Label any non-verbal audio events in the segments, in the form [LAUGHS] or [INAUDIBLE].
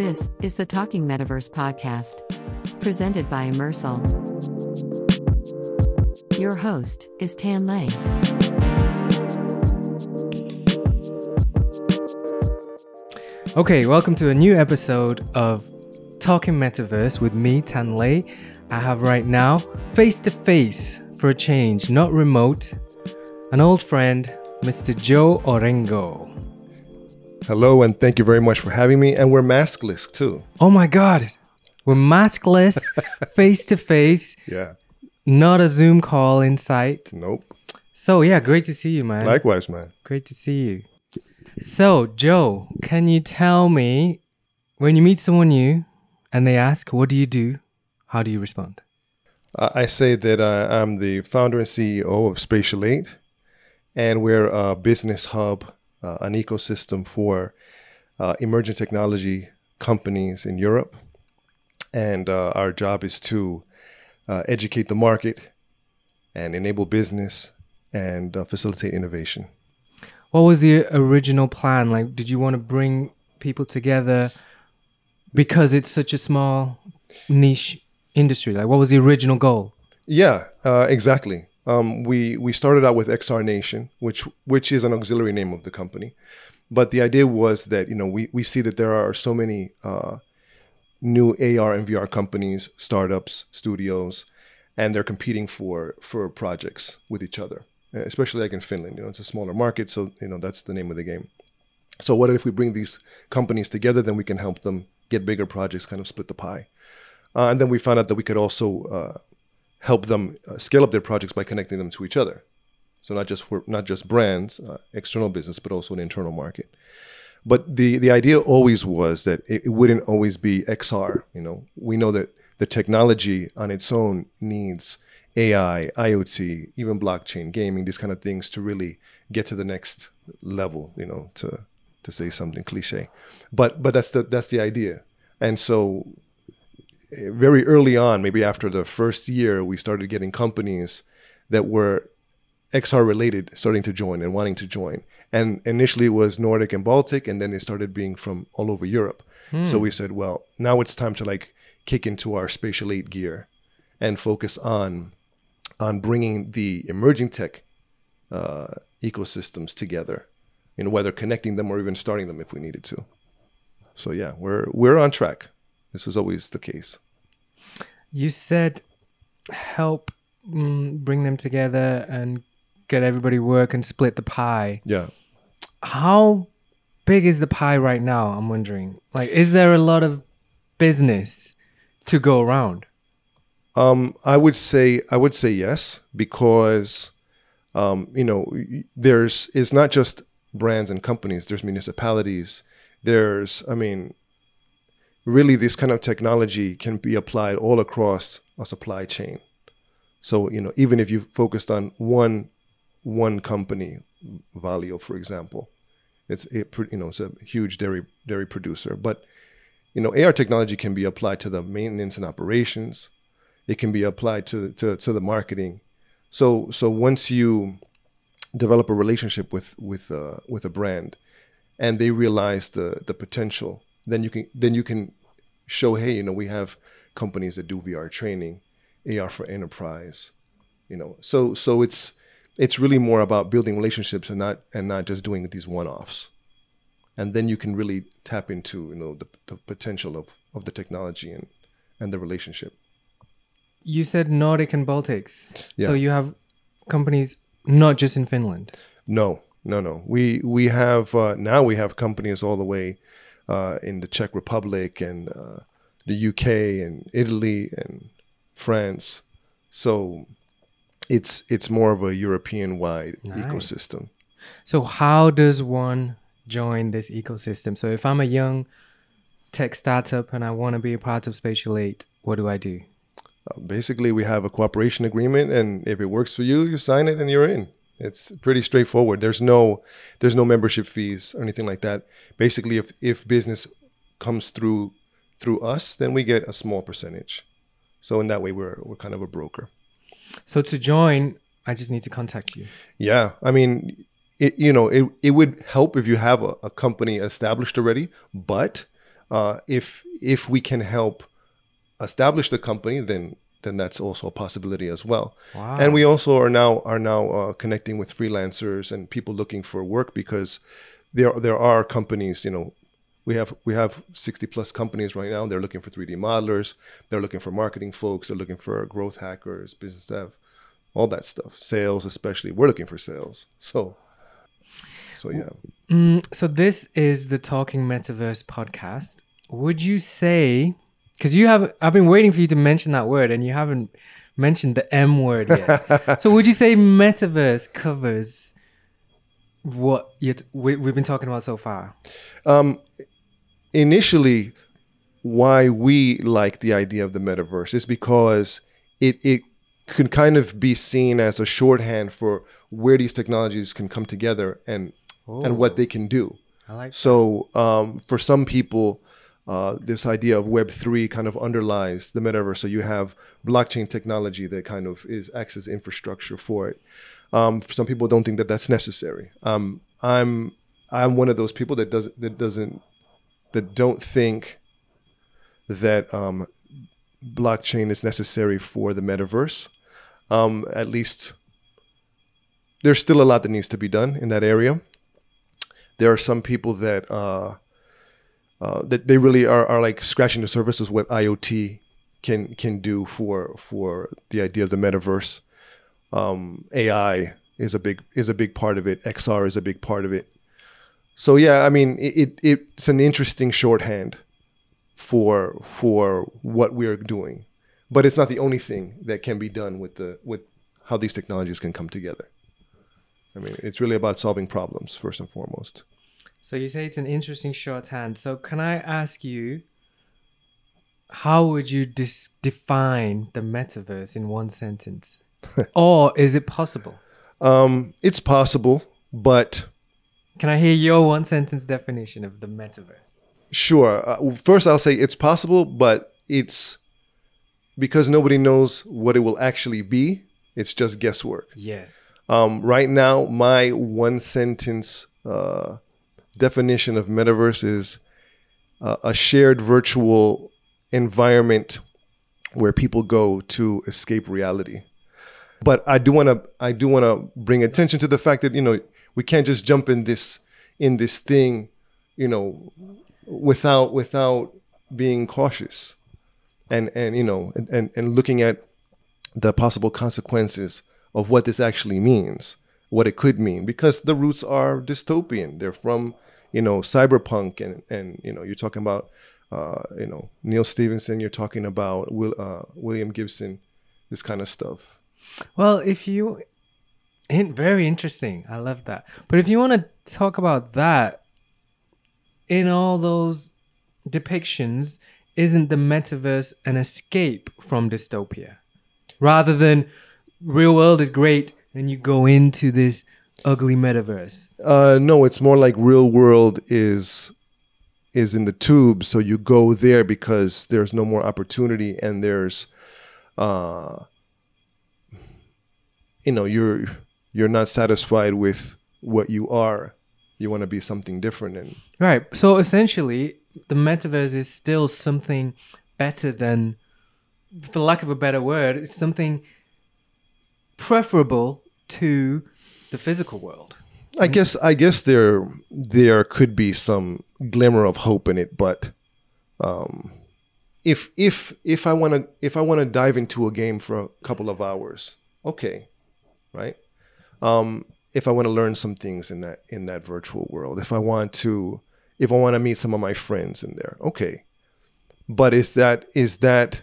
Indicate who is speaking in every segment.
Speaker 1: This is the Talking Metaverse podcast, presented by Immersal. Your host is Tan Lay.
Speaker 2: Okay, welcome to a new episode of Talking Metaverse with me, Tan Lay. I have right now, face to face for a change, not remote, an old friend, Mr. Joe Orengo.
Speaker 3: Hello, and thank you very much for having me. And we're maskless too.
Speaker 2: Oh my God, we're maskless, face to face,
Speaker 3: Yeah.
Speaker 2: not a Zoom call in sight.
Speaker 3: Nope.
Speaker 2: So, yeah, great to see you, man.
Speaker 3: Likewise, man.
Speaker 2: Great to see you. So, Joe, can you tell me when you meet someone new and they ask, What do you do? How do you respond?
Speaker 3: I say that uh, I'm the founder and CEO of Spatial 8, and we're a business hub, uh, an ecosystem for uh, emerging technology companies in Europe. And uh, our job is to uh, educate the market and enable business and uh, facilitate innovation.
Speaker 2: What was the original plan? Like, did you want to bring people together because it's such a small niche industry? Like, what was the original goal?
Speaker 3: Yeah, uh, exactly. Um, we we started out with XR Nation, which which is an auxiliary name of the company, but the idea was that you know we we see that there are so many uh, new AR and VR companies, startups, studios, and they're competing for for projects with each other, uh, especially like in Finland. You know, it's a smaller market, so you know that's the name of the game. So what if we bring these companies together? Then we can help them get bigger projects, kind of split the pie. Uh, and then we found out that we could also uh, help them uh, scale up their projects by connecting them to each other. So not just for not just brands, uh, external business, but also an internal market. But the the idea always was that it, it wouldn't always be XR. You know, we know that the technology on its own needs AI, IoT, even blockchain, gaming, these kind of things to really get to the next level. You know, to to say something cliche, but but that's the that's the idea. And so very early on, maybe after the first year, we started getting companies that were XR related starting to join and wanting to join. And initially it was Nordic and Baltic, and then it started being from all over Europe. So we said, well, now it's time to like kick into our spatial eight gear and focus on on bringing the emerging tech uh, ecosystems together, know, whether connecting them or even starting them if we needed to. So yeah, we're we're on track. This was always the case.
Speaker 2: You said help mm, bring them together and get everybody work and split the pie.
Speaker 3: Yeah.
Speaker 2: How big is the pie right now? I'm wondering. Like, is there a lot of business to go around?
Speaker 3: Um, I would say I would say yes because um, you know there's it's not just brands and companies. There's municipalities. There's I mean, really this kind of technology can be applied all across a supply chain. So you know even if you focused on one one company, Valio for example, it's it you know it's a huge dairy dairy producer, but you know AR technology can be applied to the maintenance and operations it can be applied to, to, to the marketing. So so once you develop a relationship with with uh, with a brand, and they realize the the potential, then you can then you can show, hey, you know, we have companies that do VR training, AR for enterprise, you know. So so it's it's really more about building relationships and not and not just doing these one offs, and then you can really tap into you know the, the potential of of the technology and and the relationship.
Speaker 2: You said Nordic and Baltics.
Speaker 3: Yeah.
Speaker 2: So you have companies not just in Finland.
Speaker 3: No, no, no. We we have uh, now we have companies all the way uh, in the Czech Republic and uh, the UK and Italy and France. So it's it's more of a European wide
Speaker 2: Nice.
Speaker 3: ecosystem.
Speaker 2: So how does one join this ecosystem? So if I'm a young tech startup and I want to be a part of Spatial 8, what do I do?
Speaker 3: Uh, basically, we have a cooperation agreement, and if it works for you, you sign it and you're in. It's pretty straightforward. There's no there's no membership fees or anything like that. Basically, if if business comes through through us, then we get a small percentage. So in that way, we're we're kind of a broker.
Speaker 2: So to join, I just need to contact you.
Speaker 3: Yeah, I mean, it, you know, it, it would help if you have a, a company established already, but uh, if if we can help establish the company, then then that's also a possibility as well.
Speaker 2: Wow.
Speaker 3: And we also are now are now uh, connecting with freelancers and people looking for work because there there are companies, you know, we have we have 60 plus companies right now. They're looking for 3D modelers, they're looking for marketing folks, they're looking for growth hackers, business dev, all that stuff. Sales especially. We're looking for sales. So so yeah.
Speaker 2: Mm, so this is the Talking Metaverse podcast. Would you say because you have I've been waiting for you to mention that word and you haven't mentioned the M word yet. [LAUGHS] so would you say metaverse covers what you we, we've been talking about so far?
Speaker 3: Um, initially, why we like the idea of the metaverse is because it it can kind of be seen as a shorthand for where these technologies can come together and and what they can do.
Speaker 2: I like
Speaker 3: So um, for some people, uh, this idea of Web three kind of underlies the metaverse. So you have blockchain technology that kind of is acts as infrastructure for it. Um, some people don't think that that's necessary. Um, I'm I'm one of those people that doesn't that doesn't that don't think that um, blockchain is necessary for the metaverse. Um, at least there's still a lot that needs to be done in that area. There are some people that uh, uh, that they really are, are like scratching the surface of what IoT can can do for for the idea of the metaverse. Um, AI is a big is a big part of it. XR is a big part of it. So yeah, I mean, it, it it's an interesting shorthand for for what we're doing, but it's not the only thing that can be done with the with how these technologies can come together. I mean, it's really about solving problems first and foremost.
Speaker 2: So you say it's an interesting shorthand. So can I ask you, how would you dis- define the metaverse in one sentence, [LAUGHS] or is it possible?
Speaker 3: Um, it's possible, but
Speaker 2: Can I hear your one sentence definition of the metaverse?
Speaker 3: Sure. Uh, first, I'll say it's possible, but it's because nobody knows what it will actually be. It's just guesswork.
Speaker 2: Yes.
Speaker 3: Um, right now, my one sentence uh, definition of metaverse is uh, a shared virtual environment where people go to escape reality. But I do want to I do want to bring attention to the fact that you know we can't just jump in this in this thing, you know, without without being cautious and and you know and, and, and looking at the possible consequences of what this actually means, what it could mean, because the roots are dystopian. They're from, you know, cyberpunk, and and you know, you're talking about, uh, you know, Neal Stephenson. You're talking about Will, uh, William Gibson, this kind of stuff.
Speaker 2: Well, if you, very interesting. I love that. But if you want to talk about that, in all those depictions, isn't the metaverse an escape from dystopia, rather than real world is great and you go into this ugly metaverse?
Speaker 3: Uh, no, it's more like real world is is in the tube, so you go there because there's no more opportunity and there's, uh, you know, you're you're not satisfied with what you are. You want to be something different, and
Speaker 2: Right. So essentially, the metaverse is still something better than, for lack of a better word, it's something preferable to the physical world.
Speaker 3: I guess I guess there there could be some glimmer of hope in it, but um, if if if I want to if I want to dive into a game for a couple of hours, okay, right? Um, if I want to learn some things in that in that virtual world, if I want to if I want to meet some of my friends in there, okay. But is that is that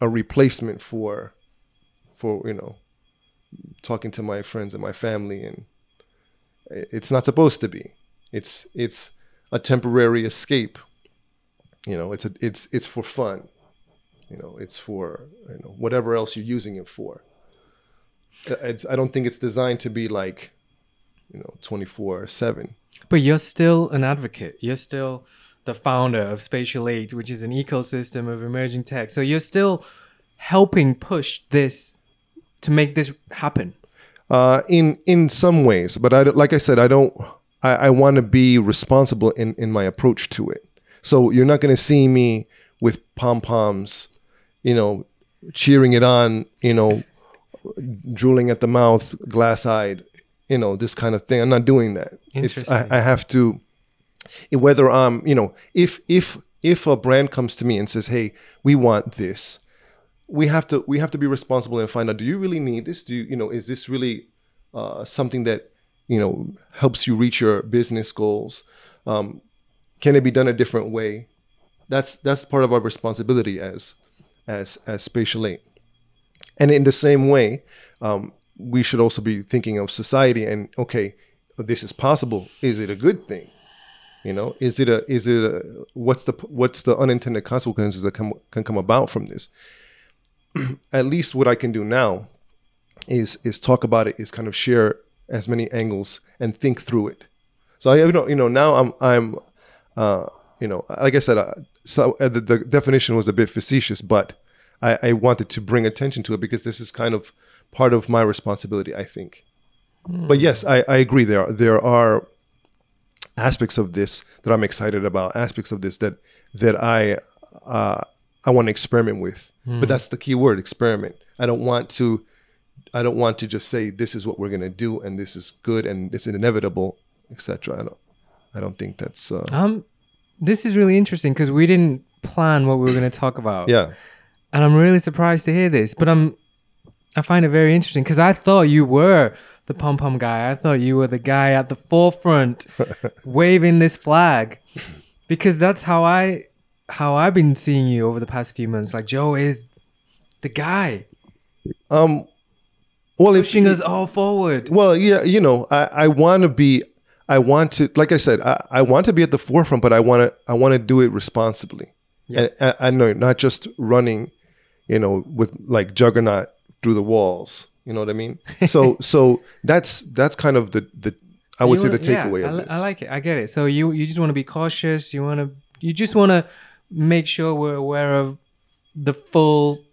Speaker 3: a replacement for for you know talking to my friends and my family and it's not supposed to be. It's it's a temporary escape. You know it's a it's it's for fun. You know it's for you know whatever else you're using it for. It's, i don't think it's designed to be like you know 24 7
Speaker 2: But you're still an advocate. You're still the founder of Spatial 8, which is an ecosystem of emerging tech. So you're still helping push this to make this happen.
Speaker 3: uh, in in some ways. But I like I said, I don't. I, I want to be responsible in in my approach to it. So you're not going to see me with pom poms, you know, cheering it on, you know, drooling at the mouth, glass eyed, you know, this kind of thing. I'm not doing that. It's I. I have to whether um you know if if if a brand comes to me and says hey we want this we have to we have to be responsible and find out do you really need this? Do you you know is this really uh, something that you know helps you reach your business goals? Um, can it be done a different way? That's that's part of our responsibility as as as spatial eight and in the same way um, we should also be thinking of society and okay this is possible. Is it a good thing? You know is it a is it a what's the what's the unintended consequences that come, can come about from this [CLEARS THROAT] at least what i can do now is is talk about it is kind of share as many angles and think through it. So i you know you know now i'm i'm uh you know like i said uh, so uh, the, the definition was a bit facetious but I, I wanted to bring attention to it because this is kind of part of my responsibility i think. But yes I, I agree. There are, there are aspects of this that i'm excited about aspects of this that that i uh, i want to experiment with but that's the key word experiment i don't want to i don't want to just say this is what we're going to do and this is good and this is inevitable etc i don't i don't think that's uh,
Speaker 2: Um, this is really interesting because we didn't plan what we were going to talk about.
Speaker 3: yeah
Speaker 2: and I'm really surprised to hear this. But I'm, I find it very interesting because I thought you were the pom pom guy. I thought you were the guy at the forefront, [LAUGHS] waving this flag, because that's how I, how I've been seeing you over the past few months. Like Joe is the guy
Speaker 3: um well if
Speaker 2: pushing us all forward.
Speaker 3: Well, yeah, you know, I, I want to be, I want to, like I said, I, I want to be at the forefront, but I want to, I want to do it responsibly.
Speaker 2: Yeah.
Speaker 3: And I, I know not just running, you know, with like juggernaut through the walls. You know what I mean? [LAUGHS] So, so that's that's kind of the the I would say the
Speaker 2: wanna- yeah,
Speaker 3: takeaway
Speaker 2: I,
Speaker 3: of this.
Speaker 2: I like it. I get it. So you you just want to be cautious. You want to you just want to make sure we're aware of the full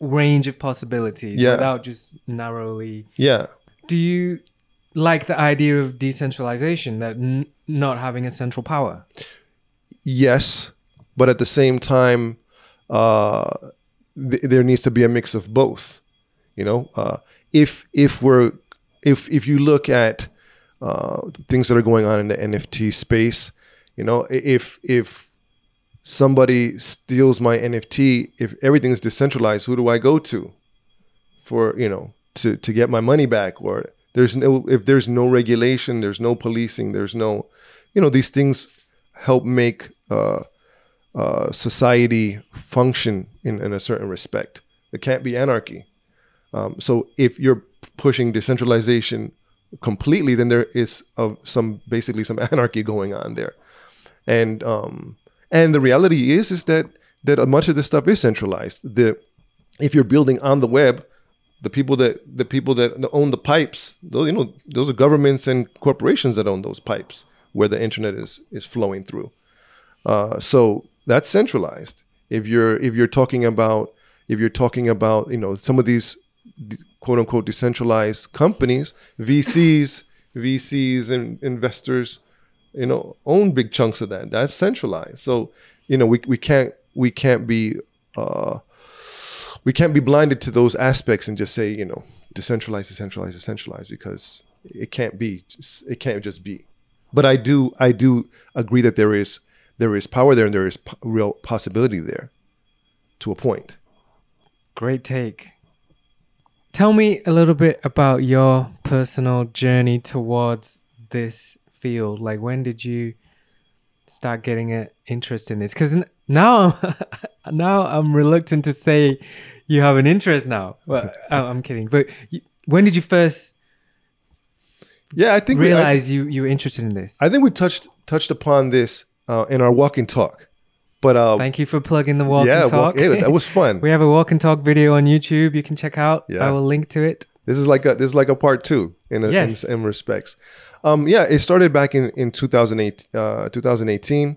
Speaker 2: range of possibilities
Speaker 3: Yeah.
Speaker 2: without just narrowly.
Speaker 3: yeah,
Speaker 2: Do you like the idea of decentralization that n- not having a central power?
Speaker 3: yes, but at the same time, uh, th- there needs to be a mix of both. You know, uh, if if we're if if you look at uh, things that are going on in the NFT space, you know, if if somebody steals my NFT, if everything is decentralized, who do I go to for you know to to get my money back? Or there's no if there's no regulation, there's no policing, there's no, you know, these things help make uh, uh, society function in, in a certain respect. It can't be anarchy. Um, so if you're pushing decentralization completely, then there is of some basically some [LAUGHS] anarchy going on there, and um, and the reality is is that that much of this stuff is centralized. The if you're building on the web, the people that the people that own the pipes, those you know those are governments and corporations that own those pipes where the internet is is flowing through. Uh, so that's centralized. If you're if you're talking about if you're talking about you know some of these quote unquote decentralized companies, VCs, VCs and investors, you know, own big chunks of that. That's centralized. So you know we we can't we can't be uh, we can't be blinded to those aspects and just say you know decentralized, decentralized, decentralized because it can't be. It can't just be. But I do I do agree that there is there is power there and there is real possibility there to a point.
Speaker 2: Great take. Tell me a little bit about your personal journey towards this field. Like, when did you start getting an interest in this? Because now I'm [LAUGHS] now I'm reluctant to say you have an interest now. Well, [LAUGHS] oh, I'm kidding. But when did you first
Speaker 3: Yeah, I think we, I,
Speaker 2: realize you you were interested in this?
Speaker 3: I think we touched touched upon this uh, in our walk and talk. But uh,
Speaker 2: Thank you for plugging the walk
Speaker 3: yeah,
Speaker 2: and talk.
Speaker 3: walk, yeah, that was fun. [LAUGHS]
Speaker 2: we have a walk and talk video on YouTube. You can check out.
Speaker 3: Yeah.
Speaker 2: I will link to it.
Speaker 3: This is like a this is like a part two in a,
Speaker 2: Yes.
Speaker 3: in, in respects. Um, yeah, it started back in in 2008 uh, 2018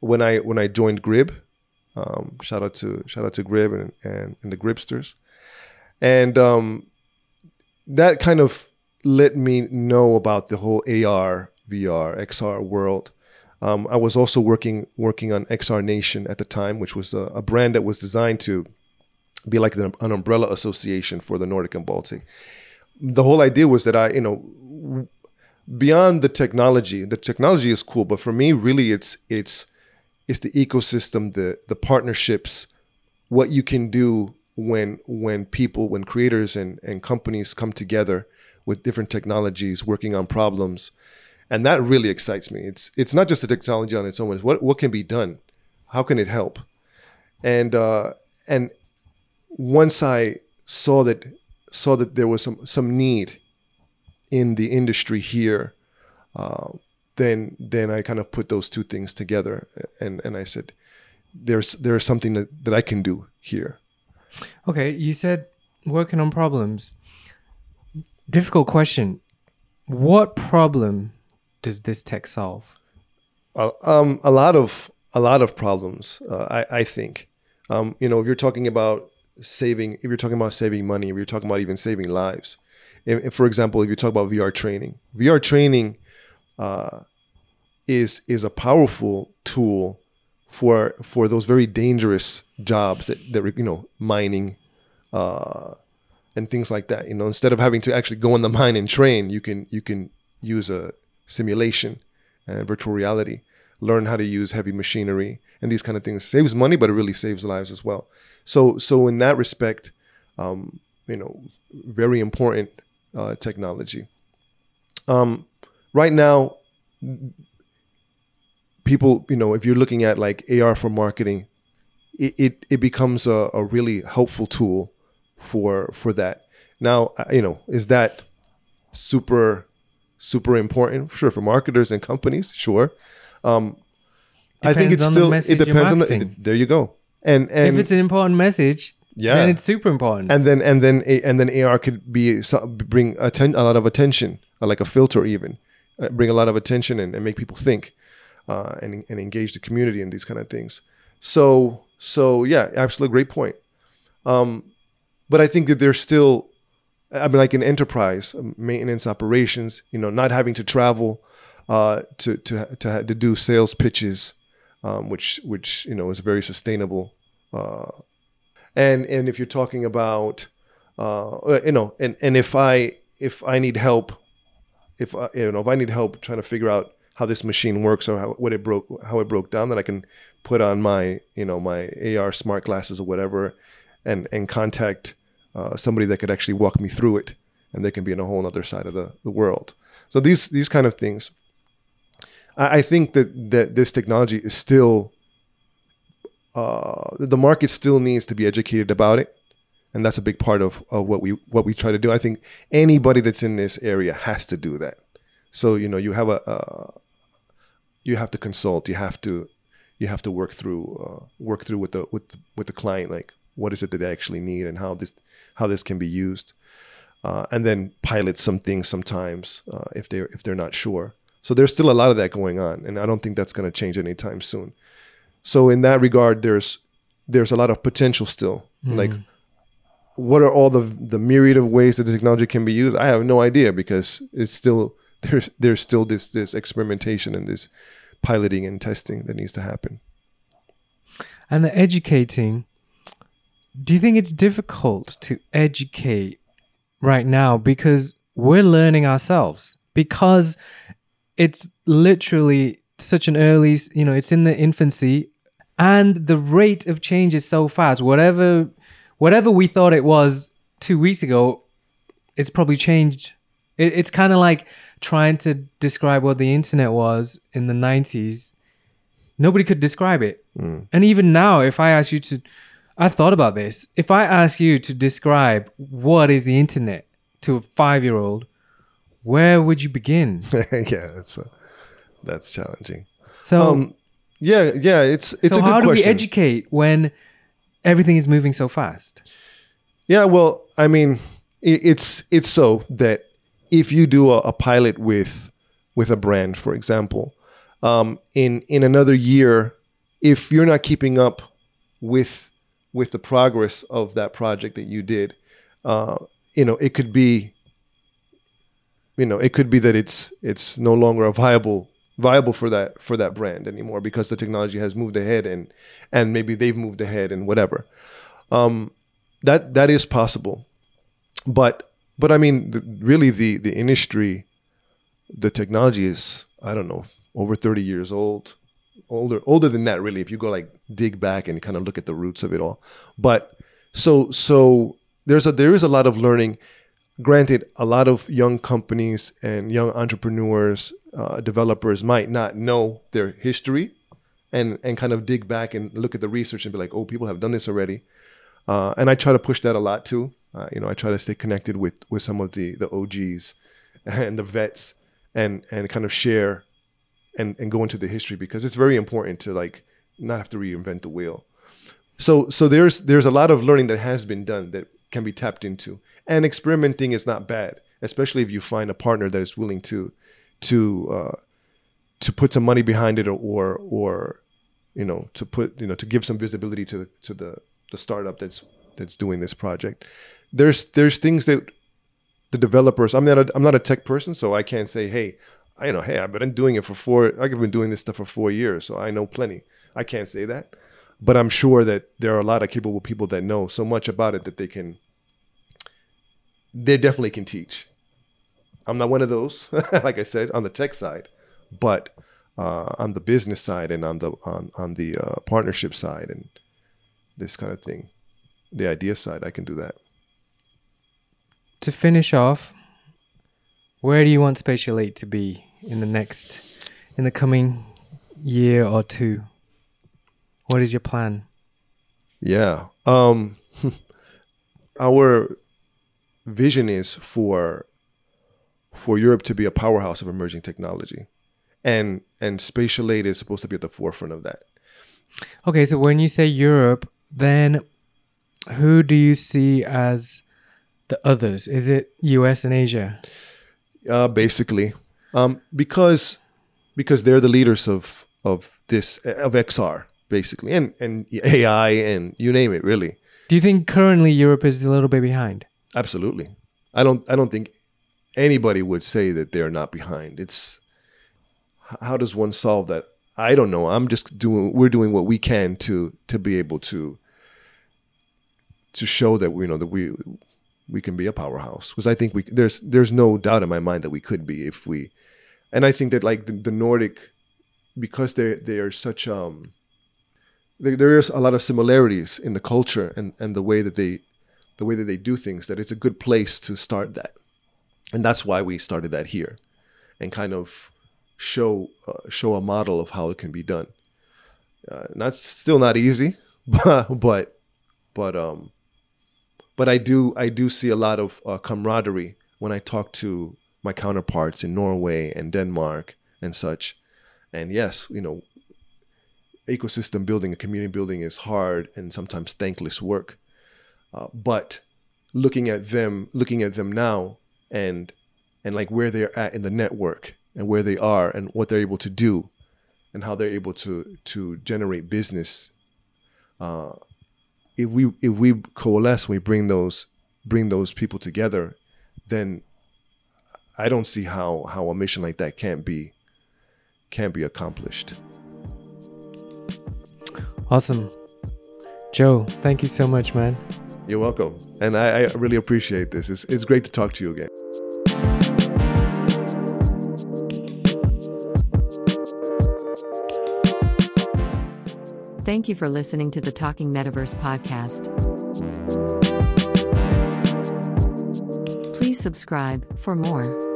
Speaker 3: when I when I joined Grib. Um, shout out to shout out to Grib and and, and the Gribsters, and um, that kind of let me know about the whole AR, VR, XR world. Um, I was also working working on XR Nation at the time, which was a, a brand that was designed to be like an, an umbrella association for the Nordic and Baltic. The whole idea was that I, you know, beyond the technology, the technology is cool, but for me, really, it's it's it's the ecosystem, the the partnerships, what you can do when when people, when creators and and companies come together with different technologies, working on problems, and that really excites me. It's it's not just the technology on its own; it's what what can be done, how can it help, and uh, and once I saw that saw that there was some some need in the industry here, uh, then then I kind of put those two things together, and and I said, there's there's something that, that I can do here.
Speaker 2: Okay, you said working on problems. Difficult question. What problem does this tech solve?
Speaker 3: Uh, um, a lot of a lot of problems. Uh, I I think. Um, you know, if you're talking about saving, if you're talking about saving money, if you're talking about even saving lives, if, if, for example, if you talk about VR training, VR training uh, is is a powerful tool for for those very dangerous jobs that that you know mining uh, and things like that. You know, instead of having to actually go in the mine and train, you can you can use a simulation and virtual reality, learn how to use heavy machinery and these kind of things. Saves money, but it really saves lives as well. So so in that respect, um, you know, very important uh, technology. Um, right now, people, you know, if you're looking at like AR for marketing, it, it, it becomes a, a really helpful tool for for that. Now, you know, is that super super important? Sure, for marketers and companies, sure. Um, I think it's still it depends on the. There you go. And and
Speaker 2: if it's an important message, yeah, then it's super important.
Speaker 3: And then and then and then AR could be bring atten- a lot of attention, like a filter even, uh, bring a lot of attention and, and make people think, uh, and and engage the community in these kind of things. So so yeah, absolutely great point. Um, but I think that there's still, I mean, like in enterprise um, maintenance operations, you know, not having to travel uh, to to to to do sales pitches, um, which which you know is very sustainable. Uh, and and if you're talking about, uh, you know, and and if I if I need help, if I, you know if I need help trying to figure out how this machine works or how what it broke how it broke down, then I can put on my you know my AR smart glasses or whatever, and and contact uh, somebody that could actually walk me through it, and they can be in a whole other side of the, the world. So these these kind of things, I, think that that this technology is still uh, the market still needs to be educated about it, and that's a big part of, of what we what we try to do. I think anybody that's in this area has to do that. So you know you have a uh, you have to consult, you have to you have to work through uh, work through with the with with the client like what is it that they actually need and how this how this can be used uh, and then pilot some things sometimes uh, if they're if they're not sure so there's still a lot of that going on and i don't think that's going to change anytime soon. So in that regard there's there's a lot of potential still. Mm. like what are all the the myriad of ways that the technology can be used? I have no idea because it's still there's there's still this this experimentation and this piloting and testing that needs to happen.
Speaker 2: And the educating do you think it's difficult to educate right now? Because we're learning ourselves. Because it's literally such an early you know it's in the infancy and the rate of change is so fast whatever whatever we thought it was two weeks ago it's probably changed it, it's kind of like trying to describe what the internet was in the 90s nobody could describe it mm. and even now if i ask you to I thought about this. If I ask you to describe what is the internet to a five year old, where would you begin? [LAUGHS]
Speaker 3: yeah, that's uh, that's challenging.
Speaker 2: So, um,
Speaker 3: yeah, yeah, it's it's
Speaker 2: so
Speaker 3: a good question.
Speaker 2: how do
Speaker 3: question.
Speaker 2: we educate when everything is moving so fast?
Speaker 3: Yeah, well, I mean, it, it's it's so that if you do a, a, pilot with with a brand, for example, um, in in another year, if you're not keeping up with with the progress of that project that you did. Uh, you know, it could be, you know, it could be that it's it's no longer a viable viable for that for that brand anymore because the technology has moved ahead and and maybe they've moved ahead and whatever. Um, that that is possible, but but I mean, the, really the the industry, the technology is I don't know over thirty years old, older older than that really. If you go like dig back and kind of look at the roots of it all, but so so there's a there is a lot of learning. Granted, a lot of young companies and young entrepreneurs, uh, developers might not know their history, and and kind of dig back and look at the research and be like, oh, people have done this already. Uh, and I try to push that a lot too. Uh, you know, I try to stay connected with with some of the the OGs [LAUGHS] and the vets, and and kind of share and and go into the history because it's very important to like not have to reinvent the wheel. So so there's there's a lot of learning that has been done that can be tapped into. And experimenting is not bad, especially if you find a partner that is willing to to uh, to put some money behind it or, or or you know to put you know to give some visibility to the to the the startup that's that's doing this project. There's there's things that the developers. I'm not a, I'm not a tech person, so I can't say, hey, I know, hey, I've been doing it for four. I've been doing this stuff for four years, so I know plenty. I can't say that, but I'm sure that there are a lot of capable people that know so much about it that they can. They definitely can teach. I'm not one of those, [LAUGHS] like I said, on the tech side, but uh, on the business side and on the on on the uh, partnership side and this kind of thing, the idea side, I can do that.
Speaker 2: To finish off, where do you want Spatial 8 to be in the next, in the coming year or two? What is your plan?
Speaker 3: Yeah. Um, [LAUGHS] our vision is for for Europe to be a powerhouse of emerging technology, and and Spatial 8 is supposed to be at the forefront of that.
Speaker 2: Okay, so when you say Europe, then who do you see as the others? Is it US and Asia?
Speaker 3: Uh, basically, um, because because they're the leaders of of this of XR basically, and and AI and you name it, really.
Speaker 2: Do you think currently Europe is a little bit behind?
Speaker 3: Absolutely. I don't I don't think anybody would say that they're not behind. It's how does one solve that? I don't know. I'm just doing. We're doing what we can to to be able to to show that we you know that we we can be a powerhouse. Because I think we there's there's no doubt in my mind that we could be if we, and I think that like the, the Nordic, because they they are such um. There, there is a lot of similarities in the culture and, and the way that they, the way that they do things. That it's a good place to start that, and that's why we started that here, and kind of show uh, show a model of how it can be done. Uh, not still not easy, but [LAUGHS] but but um, but I do I do see a lot of uh, camaraderie when I talk to my counterparts in Norway and Denmark and such. And yes, you know, ecosystem building and community building is hard and sometimes thankless work. Uh, but looking at them, looking at them now, and and like where they're at in the network and where they are and what they're able to do and how they're able to to generate business uh, if we if we coalesce we bring those bring those people together then i don't see how how a mission like that can't be can't be accomplished
Speaker 2: Awesome. Joe, thank you so much, man.
Speaker 3: you're welcome and i, I really appreciate this it's, it's great to talk to you again
Speaker 1: Thank you for listening to the Talking Metaverse podcast. Please subscribe for more.